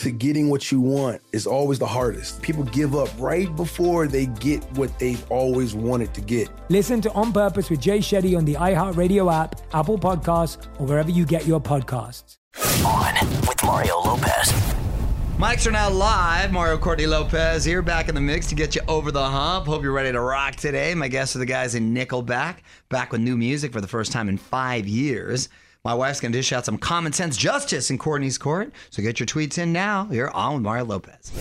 to getting what you want is always the hardest. People give up right before they get what they've always wanted to get. Listen to On Purpose with Jay Shetty on the iHeartRadio app, Apple Podcasts, or wherever you get your podcasts. On with Mario Lopez. Mics are now live. Mario Courtney Lopez here, back in the mix to get you over the hump. Hope you're ready to rock today. My guests are the guys in Nickelback, back with new music for the first time in five years. My wife's going to dish out some common sense justice in Courtney's court. So get your tweets in now. You're on with Mario Lopez.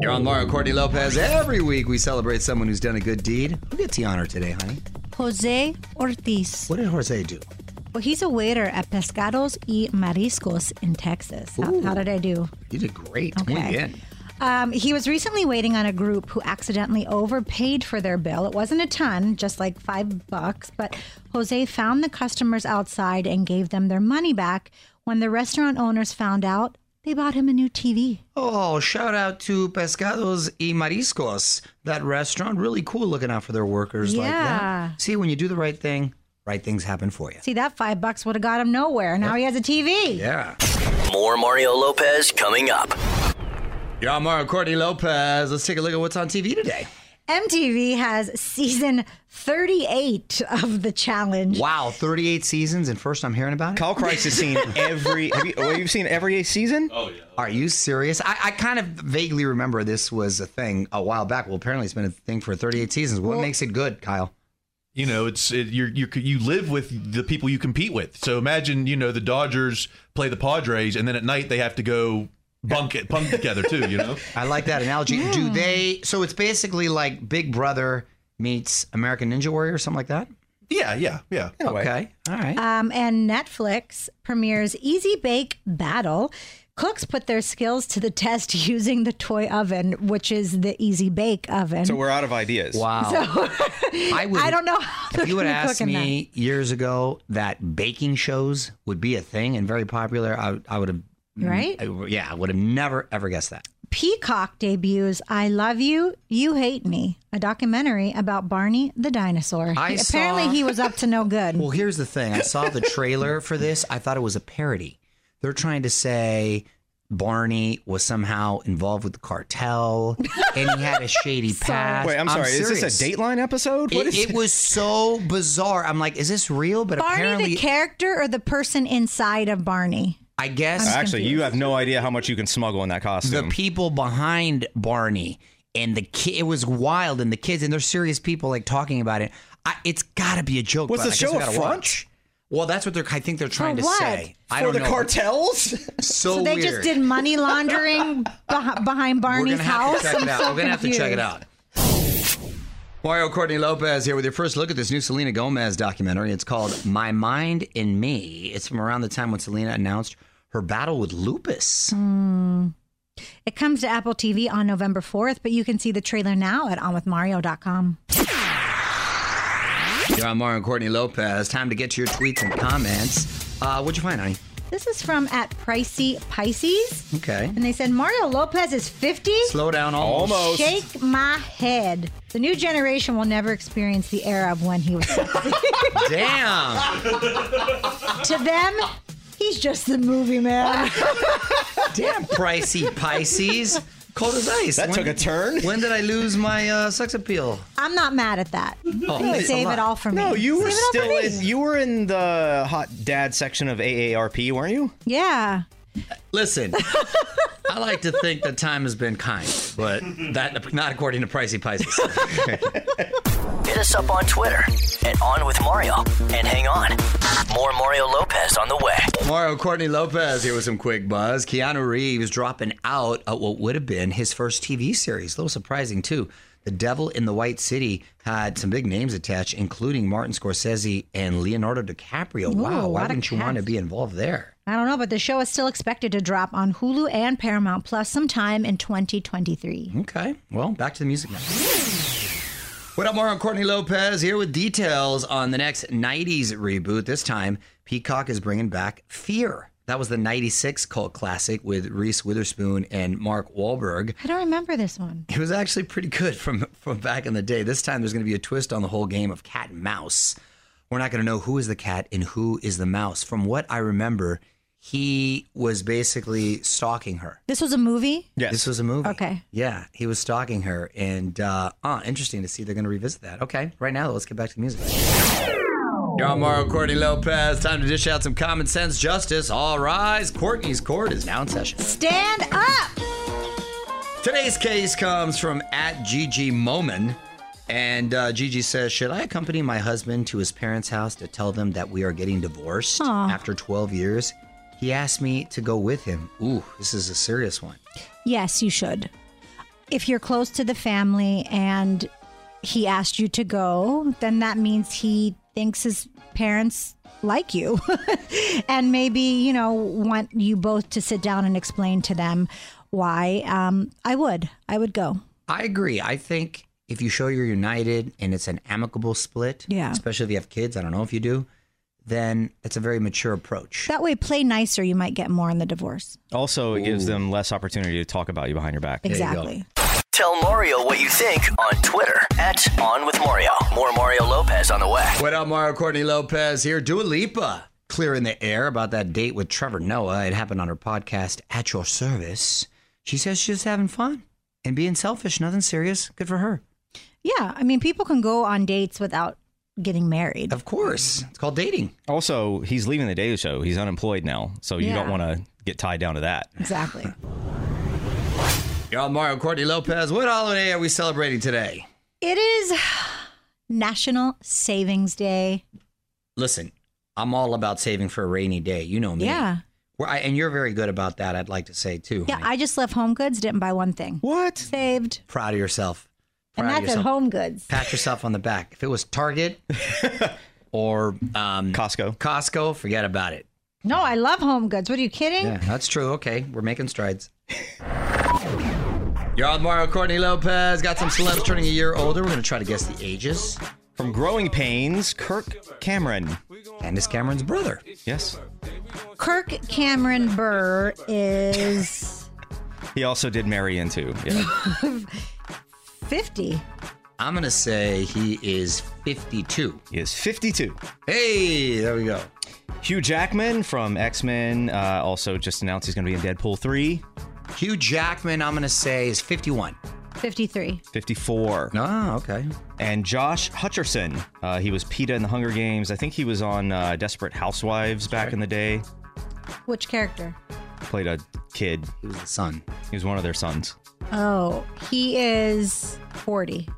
You're on Mario Courtney Lopez. Every week we celebrate someone who's done a good deed. Who gets the honor today, honey? Jose Ortiz. What did Jose do? Well, he's a waiter at Pescados y Mariscos in Texas. How, how did I do? You did great. Okay. Win again. Um, he was recently waiting on a group who accidentally overpaid for their bill. It wasn't a ton, just like five bucks, but Jose found the customers outside and gave them their money back. When the restaurant owners found out, they bought him a new TV. Oh, shout out to Pescados y Mariscos, that restaurant. Really cool looking out for their workers like Yeah. that. See, when you do the right thing, right things happen for you. See, that five bucks would have got him nowhere. Now he has a TV. Yeah. More Mario Lopez coming up. You're on Mario Courtney Lopez. Let's take a look at what's on TV today. MTV has season 38 of the challenge. Wow, 38 seasons, and first I'm hearing about it. Kyle Christ has seen every. Have you, oh, you've seen every season? Oh, yeah. Are you serious? I, I kind of vaguely remember this was a thing a while back. Well, apparently it's been a thing for 38 seasons. What makes it good, Kyle? you know it's it, you're, you you live with the people you compete with so imagine you know the dodgers play the padres and then at night they have to go bunk it bunk together too you know I like that analogy. Do they? So it's basically like Big Brother meets American Ninja Warrior or something like that. yeah yeah yeah Okay, all right. Um, and Netflix premieres Easy Bake Battle. Cooks put their skills to the test using the toy oven, which is the Easy Bake oven. So we're out of ideas. wow. I would. I don't know how If you would ask cook in me years ago that baking shows would be a thing and very popular, I, I would have. Mm-hmm. Right? I- yeah, I would have never ever guessed that. Peacock debuts I Love You, You Hate Me, a documentary about Barney the dinosaur. I He- saw- Apparently, he was up to no good. Well, here's the thing. I saw the trailer for this. I thought it was a parody. They're trying to say Barney was somehow involved with the cartel and he had a shady past. Wait, I'm sorry. is this a Dateline episode? What It, is it was so bizarre. I'm like, is this real? But Barney apparently, the character or the person inside of Barney? I guess Actually, you have no idea how much you can smuggle in that costume. the people behind Barney and the kid, it was wild, and the kids, and they're serious people like talking about it. I, it's got to be a joke. Was the I show we a gotta front? watch. Well, that's what they're. I think they're trying to what? say. I For don't the know. cartels? So, So they weird. just did money laundering beh- behind We're Barney's gonna have house. to check I'm it out. so We're gonna have to check it out. Mario Courtney Lopez here with your first look at this new Selena Gomez documentary. It's called My Mind and Me. It's from around the time when Selena announced her battle with lupus. It comes to Apple TV on November 4th, but you can see the trailer now at onwithmario.com. You're on Mario and Courtney Lopez. Time to get to your tweets and comments. Uh, what'd you find, honey? This is from at Pricey Pisces. Okay. And they said Mario Lopez is 50. Slow down almost. Almost. Shake my head. The new generation will never experience the era of when he was sexy. Damn. to them, he's just the movie man. Damn, pricey Pisces. Cold as ice. That took a turn. When did I lose my uh, sex appeal? I'm not mad at that. Oh, You save it all for me. No, you were Save it still in. You were in the hot dad section of AARP, weren't you? Yeah. Listen, I like to think that time has been kind, but that not according to Pricey Pisces. Hit us up on Twitter at On With Mario. And hang on, more Mario Lopez on the way. Mario Courtney Lopez here with some quick buzz. Keanu Reeves dropping out of what would have been his first TV series. A little surprising, too. The Devil in the White City had some big names attached, including Martin Scorsese and Leonardo DiCaprio. Ooh, wow, why wouldn't you want to be involved there? I don't know, but the show is still expected to drop on Hulu and Paramount Plus sometime in 2023. Okay, well, back to the music now. What up, Mario Courtney Lopez here with details on the next 90s reboot. This time, Peacock is bringing back Fear. That was the 96 cult classic with Reese Witherspoon and Mark Wahlberg. I don't remember this one. It was actually pretty good from from back in the day. This time there's going to be a twist on the whole game of cat and mouse. We're not going to know who is the cat and who is the mouse. From what I remember, he was basically stalking her. This was a movie? Yes. This was a movie. Okay. Yeah, he was stalking her, and uh, uh interesting to see they're going to revisit that. Okay, right now let's get back to the music. You're on Mario Courtney Lopez. Time to dish out some common sense justice. All rise. Courtney's court is now in session. Stand up! Today's case comes from at Gigi Moman. And uh, Gigi says, Should I accompany my husband to his parents' house to tell them that we are getting divorced Aw. after 12 years? He asked me to go with him. Ooh, this is a serious one. Yes, you should. If you're close to the family and he asked you to go, then that means he thinks his parents like you and maybe, you know, want you both to sit down and explain to them why. Um, I would. I would go. I agree. I think if you show you're united and it's an amicable split, Yeah. especially if you have kids, I don't know if you do, then it's a very mature approach. That way, play nicer. You might get more in the divorce. Also, it gives them less opportunity to talk about you behind your back. you go. Exactly. Tell Mario what you think on Twitter at On With Mario. More Mario Lopez on the way. What up, Mario Courtney Lopez here. Dua Lipa clearing the air about that date with Trevor Noah. It happened on her podcast, At Your Service. She says she's just having fun and being selfish, nothing serious. Good for her. Yeah. I mean, people can go on dates without getting married. Of course. It's called dating. Also, he's leaving the Daily Show. He's unemployed now, so you Yeah. don't want to get tied down to that. Exactly. You're on Mario Courtney Lopez. What holiday are we celebrating today? It is National Savings Day. Listen, I'm all about saving for a rainy day. You know me. Yeah. Well, I, and you're very good about that, I'd like to say, too. Yeah, honey. I just left Home Goods, didn't buy one thing. What? Saved. Proud of yourself. Proud And of that's at yourself. Home Goods. Pat yourself on the back. If it was Target or um, Costco. Costco, forget about it. No, I love Home Goods. What are you kidding? Yeah, that's true. Okay, we're making strides. You're on Mario Courtney Lopez. Got some celebs turning a year older. We're going to try to guess the ages. From Growing Pains, Kirk Cameron. Candace Cameron's brother. Yes. Kirk Cameron Burr is He also did marry into. Yeah. 50. I'm going to say he is 52. he is 52. Hey, there we go. Hugh Jackman from X Men uh, also just announced he's going to be in Deadpool 3. Hugh Jackman, I'm going to say, is 51. 53. 54. Oh, okay. And Josh Hutcherson. Uh, he was Peeta in the Hunger Games. I think he was on uh, Desperate Housewives back in the day. Which character? Played a kid. He was the son. He was one of their sons. Oh, he is 40.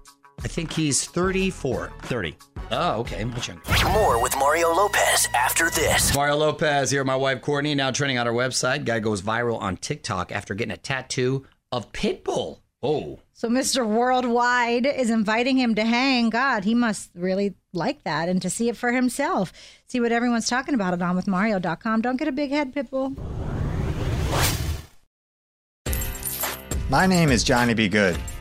I think he's 34. 30. Oh, okay. Much younger. More with Mario Lopez after this. Mario Lopez here, my wife Courtney, now trending on our website. Guy goes viral on TikTok after getting a tattoo of Pitbull. Oh, So Mr. Worldwide is inviting him to hang. God, he must really like that and to see it for himself. See what everyone's talking about it on with Mario.com. Don't get a big head, Pitbull. My name is Johnny B. Good,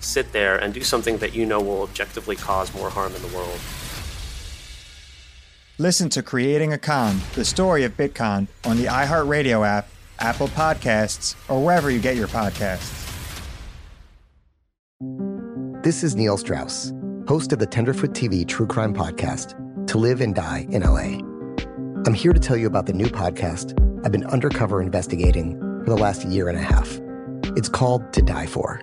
sit there and do something that you know will objectively cause more harm in the world? Listen to Creating a Con, the story of Bitcoin, on the iHeartRadio app, Apple Podcasts, or wherever you get your podcasts. This is Neil Strauss, host of the Tenderfoot TV True Crime Podcast, To Live and Die in LA. I'm here to tell you about the new podcast I've been undercover investigating for the last year and a half. It's called To Die For.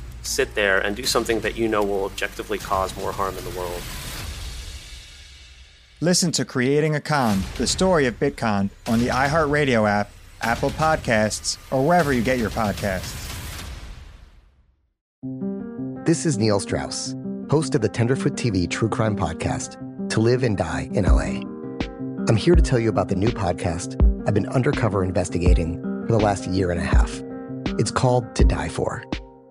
sit there and do something that you know will objectively cause more harm in the world? Listen to Creating a Con, the story of Bitcoin, on the iHeartRadio app, Apple Podcasts, or wherever you get your podcasts. This is Neil Strauss, host of the Tenderfoot TV True Crime Podcast, To Live and Die in LA. I'm here to tell you about the new podcast I've been undercover investigating for the last year and a half. It's called To Die For.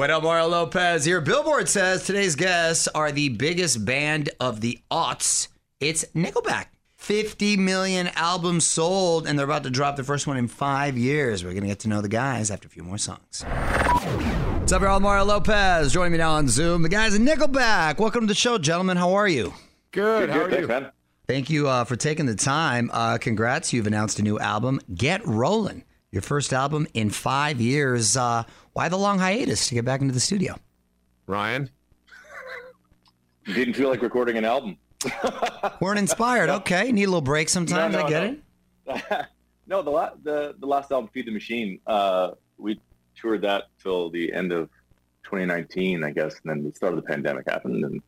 What up, Mario Lopez here. Billboard says today's guests are the biggest band of the aughts. It's Nickelback. 50 million albums sold, and they're about to drop the first one in five years. We're going to get to know the guys after a few more songs. What's up, y'all? Mario Lopez joining me now on Zoom. The guys in Nickelback. Welcome to the show, gentlemen. How are you? Good. How are you? man? Thank you uh, for taking the time. Uh, congrats. You've announced a new album, Get Rollin'. Your first album in five years. Uh, why the long hiatus to get back into the studio? Ryan? Didn't feel like recording an album. Weren't inspired. Okay. Need a little break sometimes. No, no, I get no. it. no, the, la- the the last album, Feed the Machine, uh, we toured that till the end of 2019, I guess, and then the start of the pandemic happened, and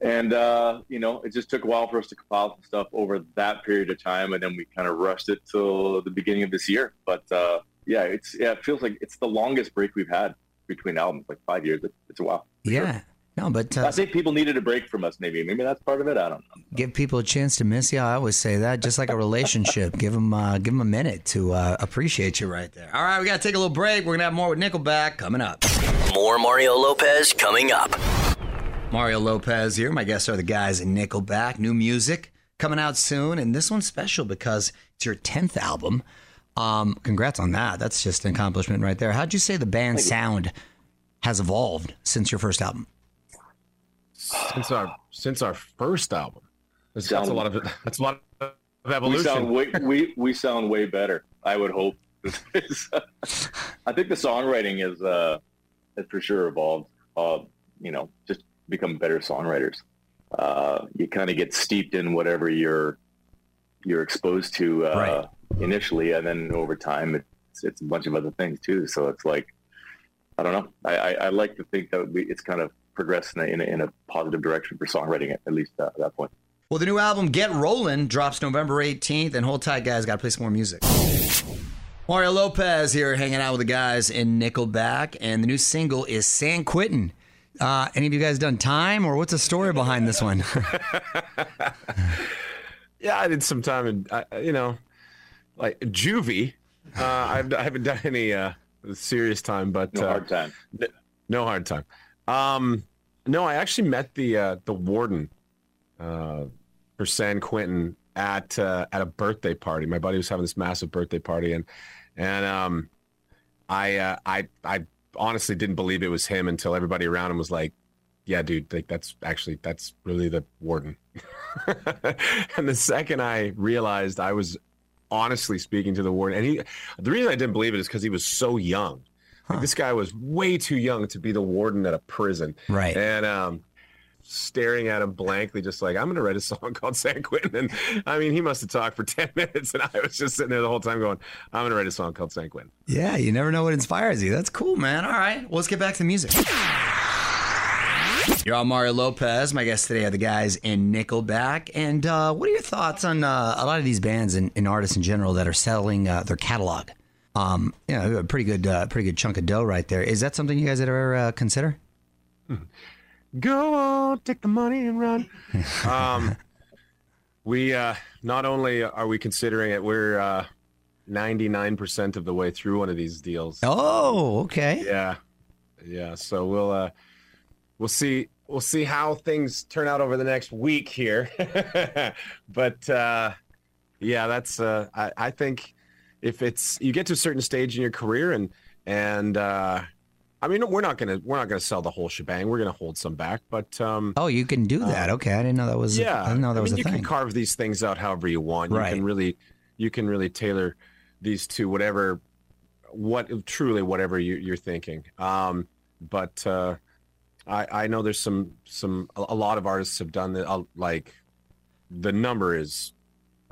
and uh, you know, it just took a while for us to compile some stuff over that period of time, and then we kind of rushed it till the beginning of this year. But uh, yeah, it's yeah, it feels like it's the longest break we've had between albums, like five years. It's a while. Yeah. No, but uh, I think people needed a break from us. Maybe, maybe that's part of it. I don't know. give people a chance to miss you. I always say that, just like a relationship. give them, uh, give them a minute to uh, appreciate you right there. All right, we got to take a little break. We're gonna have more with Nickelback coming up. More Mario Lopez coming up. Mario Lopez here. My guests are the guys in Nickelback. New music coming out soon, and this one's special because it's your tenth album. Um, congrats on that. That's just an accomplishment right there. How'd you say the band sound has evolved since your first album? Since our since our first album, that's, that's a lot of that's a lot of We evolution. sound way we, we sound way better. I would hope. I think the songwriting is uh, has for sure evolved. Uh, you know, just become better songwriters. Uh, you kind of get steeped in whatever you're you're exposed to uh, initially, and then over time, it's it's a bunch of other things too. So it's like I don't know. I, I, I like to think that we, it's kind of progressed in a, in a, in a positive direction for songwriting at, at least at that point. Well, the new album Get Rollin' drops November 18th, and hold tight, guys. Got to play some more music. Mario Lopez here, hanging out with the guys in Nickelback, and the new single is San Quentin. Uh, any of you guys done time, or what's the story behind this one? yeah, I did some time and I- you know, like juvie. Uh, I've, I haven't done any uh, serious time, but No uh, hard time. n- no hard time. Um, no, I actually met the uh, the warden uh, for San Quentin at uh, at a birthday party. My buddy was having this massive birthday party, and and um, I uh, I I honestly didn't believe it was him until everybody around him was like, "Yeah, dude, like that's actually that's really the warden." and the second I realized I was honestly speaking to the warden, and he, the reason I didn't believe it is because he was so young. Like, this guy was way too young to be the warden at a prison. Right. And um, staring at him blankly, just like, I'm going to write a song called San Quentin. And I mean, he must have talked for 10 minutes, and I was just sitting there the whole time going, I'm going to write a song called San Quentin. yeah, you never know what inspires you. That's cool, man. All right, well, let's get back to the music. You're on Mario Lopez. My guests today are the guys in Nickelback. And uh, what are your thoughts on uh, a lot of these bands and, and artists in general that are selling uh, their catalog? Um, you know, a pretty good, uh, pretty good chunk of dough right there. Is that something you guys ever uh, consider? Go on, take the money and run. um, we uh, not only are we considering it, we're uh, 99% of the way through one of these deals. Oh, okay. Yeah, yeah. So we'll uh, we'll see we'll see how things turn out over the next week here. but uh, yeah, that's uh, I, I think if it's you get to a certain stage in your career and and uh, I mean we're not gonna we're not gonna sell the whole shebang. We're gonna hold some back, but um, Oh, you can do that. Okay, I didn't know that was. yeah, I didn't know that I was mean, a you thing. You can carve these things out however you want. Right. You can really, you can really tailor these to whatever, what truly whatever you, you're thinking. Um, but uh, I I know there's some some a a lot of artists have done that. uh, Like the number is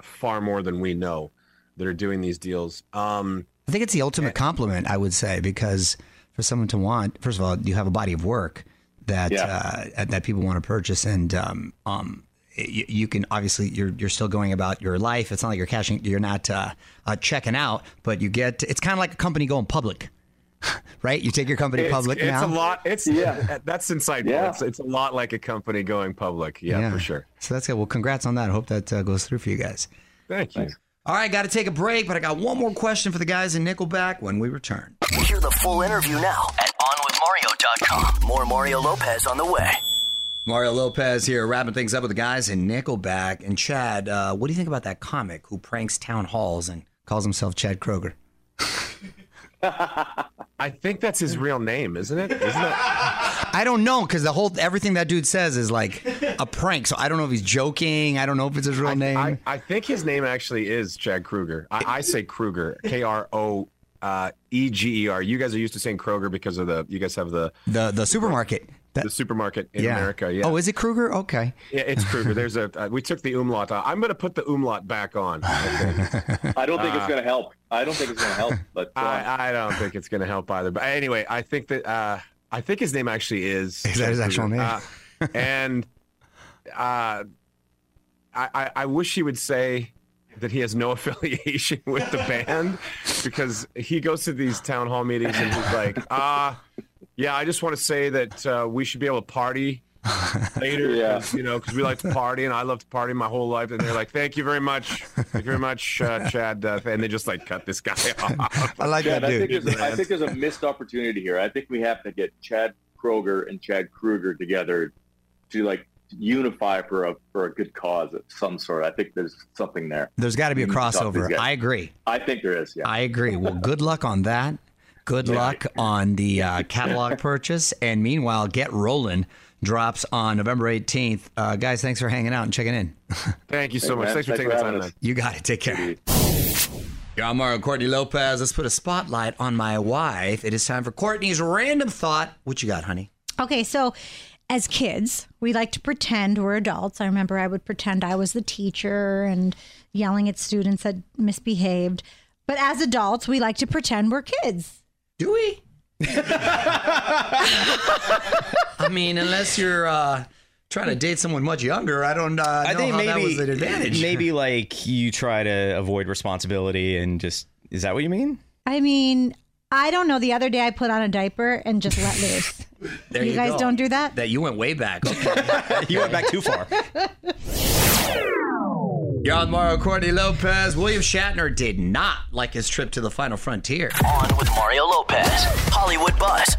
far more than we know that are doing these deals. Um, I think it's the ultimate compliment, I would say, because for someone to want, first of all, you have a body of work that uh, that people want to purchase, and um, um, you, you can obviously you're you're still going about your life. It's not like you're cashing, you're not uh, uh, checking out, but you get. It's kind of like a company going public, right? You take your company it's, public it's now. a lot. It's yeah. That's insightful. Yeah. It's, it's a lot like a company going public. Yeah, for sure. So that's good. Well, congrats on that. I hope that uh, goes through for you guys. Thank you. All right, got to take a break, but I got one more question for the guys in Nickelback when we return. Hear the full interview now at OnWithMario.com. More Mario Lopez on the way. Mario Lopez here, wrapping things up with the guys in Nickelback. And Chad, uh, what do you think about that comic who pranks town halls and calls himself Chad Kroger? I think that's his real name, isn't it? Isn't it? I don't know because the whole everything that dude says is like a prank. So I don't know if he's joking. I don't know if it's his real name. I, I think his name actually is Chad Kruger. I, I say Kruger, K R O uh, E G E R. You guys are used to saying Kroger because of the. You guys have the the the supermarket. the supermarket in Yeah. America. Yeah. Oh, is it Kruger? Okay. Yeah, it's Kruger. There's a. Uh, we took the umlaut. Out. I'm going to put the umlaut back on. I don't think it's Uh, going to help. I don't think it's going to help. But uh, I, I don't think it's going to help either. But anyway, I think that uh, I think his name actually is. Is that his actual name? Uh, and uh, I, I wish he would say that he has no affiliation with the band because he goes to these town hall meetings and he's like, uh, yeah, I just want to say that uh, we should be able to party later, Yeah. 'cause, you know, because we like to party and I love to party my whole life. And they're like, thank you very much. Thank you very much, uh, Chad. Uh, and they just like cut this guy off. I like Chad, that I dude. think, there's a, I think there's a missed opportunity here. I think we have to get Chad Kroger and Chad Kruger together to like unify for a for a good cause of some sort. I think there's something there. There's got to be a We need to talk to these crossover. I agree. I think there is. Yeah. I agree. Well, good luck on that. Good luck on the uh, catalog purchase. And meanwhile, Get Rollin' drops on November 18th. Uh, guys, thanks for hanging out and checking in. Thank you so Hey, much. man. Thanks for taking the time, You got it. Take care. You're on Mario Courtney Lopez. Let's put a spotlight on my wife. It is time for Courtney's random thought. What you got, honey? Okay, so as kids, we like to pretend we're adults. I remember I would pretend I was the teacher and yelling at students that misbehaved. But as adults, we like to pretend we're kids. Do we? I mean, unless you're uh, trying to date someone much younger, I don't uh, know I think how maybe that was an advantage. maybe like you try to avoid responsibility and just is that what you mean? I mean, I don't know. The other day I put on a diaper and just let loose. There you, guys go. don't do that? That you went way back. Okay. you went back too far. On Mario Courtney Lopez. William Shatner did not like his trip to the final frontier. On with Mario Lopez. Hollywood Buzz.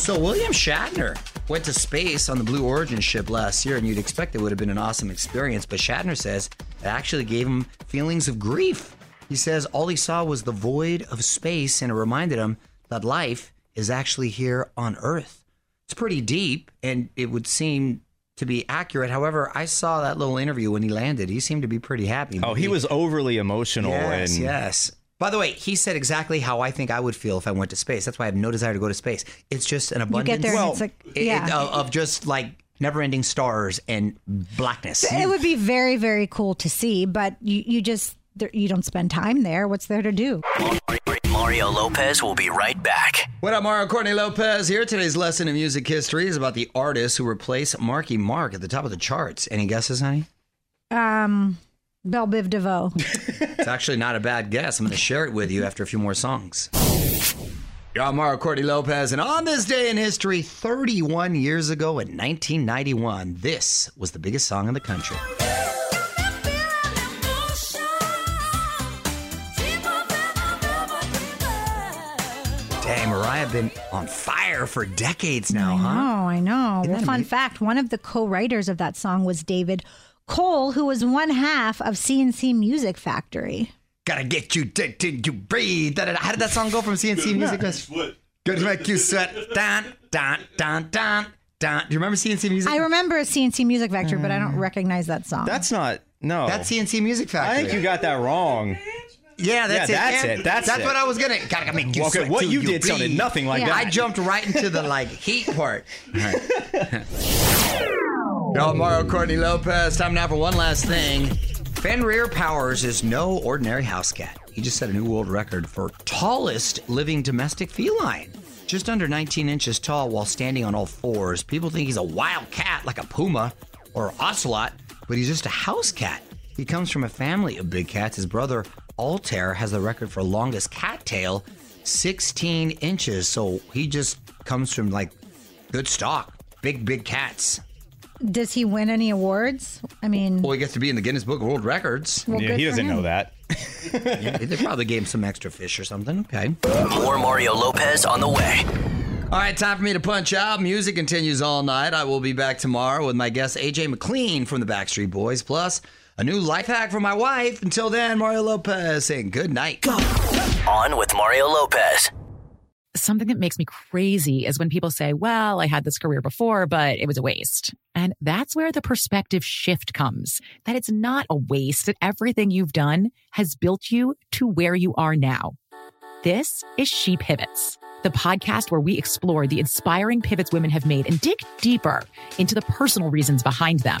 So William Shatner went to space on the Blue Origin ship last year, and you'd expect it would have been an awesome experience. But Shatner says it actually gave him feelings of grief. He says all he saw was the void of space, and it reminded him that life is actually here on Earth. It's pretty deep, and it would seem to be accurate. However, I saw that little interview when he landed. He seemed to be pretty happy. Oh, he was overly emotional Yes, and yes. By the way, he said exactly how I think I would feel if I went to space. That's why I have no desire to go to space. It's just an abundance Get there and it's like- it- it- yeah. of, of just like never-ending stars and blackness. It would be very, very cool to see, but you, you just there, you don't spend time there. What's there to do? Mario Lopez will be right back. What up, Mario Courtney Lopez here. Today's lesson in music history is about the artist who replaced Marky Mark at the top of the charts. Any guesses, honey? Um, Belle Biv DeVoe. It's actually not a bad guess. I'm going to share it with you after a few more songs. You're on Mario Courtney Lopez, and on this day in history, 31 years ago in 1991, this was the biggest song in the country. Been on fire for decades now, huh? Oh, I know. Isn't Well, fun amazing? fact one of the co writers of that song was David Cole, who was one half of C+C Music Factory. Gotta get you dick till you breathe. Da-da-da. How did that song go from C+C Music? Fest? Good to make you sweat. Dun, dun, dun, dun, dun. Do you remember C+C Music? I remember C+C Music Factory, but I don't mm. recognize that song. That's not no. That's C+C Music Factory. I think you got that wrong. Yeah, that's Yeah, it. that's it. That's it. what I was gonna. Gotta make you Okay, sweat what you did sounded breathe. nothing like Yeah. that. I jumped right into the like heat part. All right. Yo, Mario Courtney Lopez. Time now for one last thing. Fenrir Powers is no ordinary house cat. He just set a new world record for tallest living domestic feline. Just under 19 inches tall while standing on all fours. People think he's a wild cat like a puma or ocelot, but he's just a house cat. He comes from a family of big cats. His brother Altair has the record for longest cat tail, 16 inches. So he just comes from like good stock, big, big cats. Does he win any awards? I mean, Well, he gets to be in the Guinness Book of World Records. Well, Yeah, he doesn't him. know that. yeah, they probably gave him some extra fish or something. Okay. More Mario Lopez on the way. All right, time for me to punch out. Music continues all night. I will be back tomorrow with my guest AJ McLean from the Backstreet Boys, plus a new life hack for my wife. Until then, Mario Lopez saying good night. On with Mario Lopez. Something that makes me crazy is when people say, well, I had this career before, but it was a waste. And that's where the perspective shift comes that it's not a waste, that everything you've done has built you to where you are now. This is She Pivots, the podcast where we explore the inspiring pivots women have made and dig deeper into the personal reasons behind them.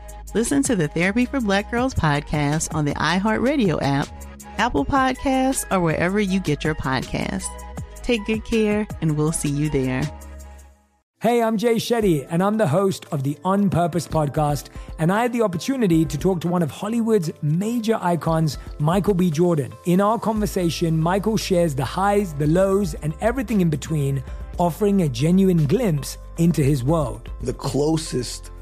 Listen to the Therapy for Black Girls podcast on the iHeartRadio app, Apple Podcasts, or wherever you get your podcasts. Take good care, and we'll see you there. Hey, I'm Jay Shetty, and I'm the host of the On Purpose podcast. And I had the opportunity to talk to one of Hollywood's major icons, Michael B. Jordan. In our conversation, Michael shares the highs, the lows, and everything in between, offering a genuine glimpse into his world. The closest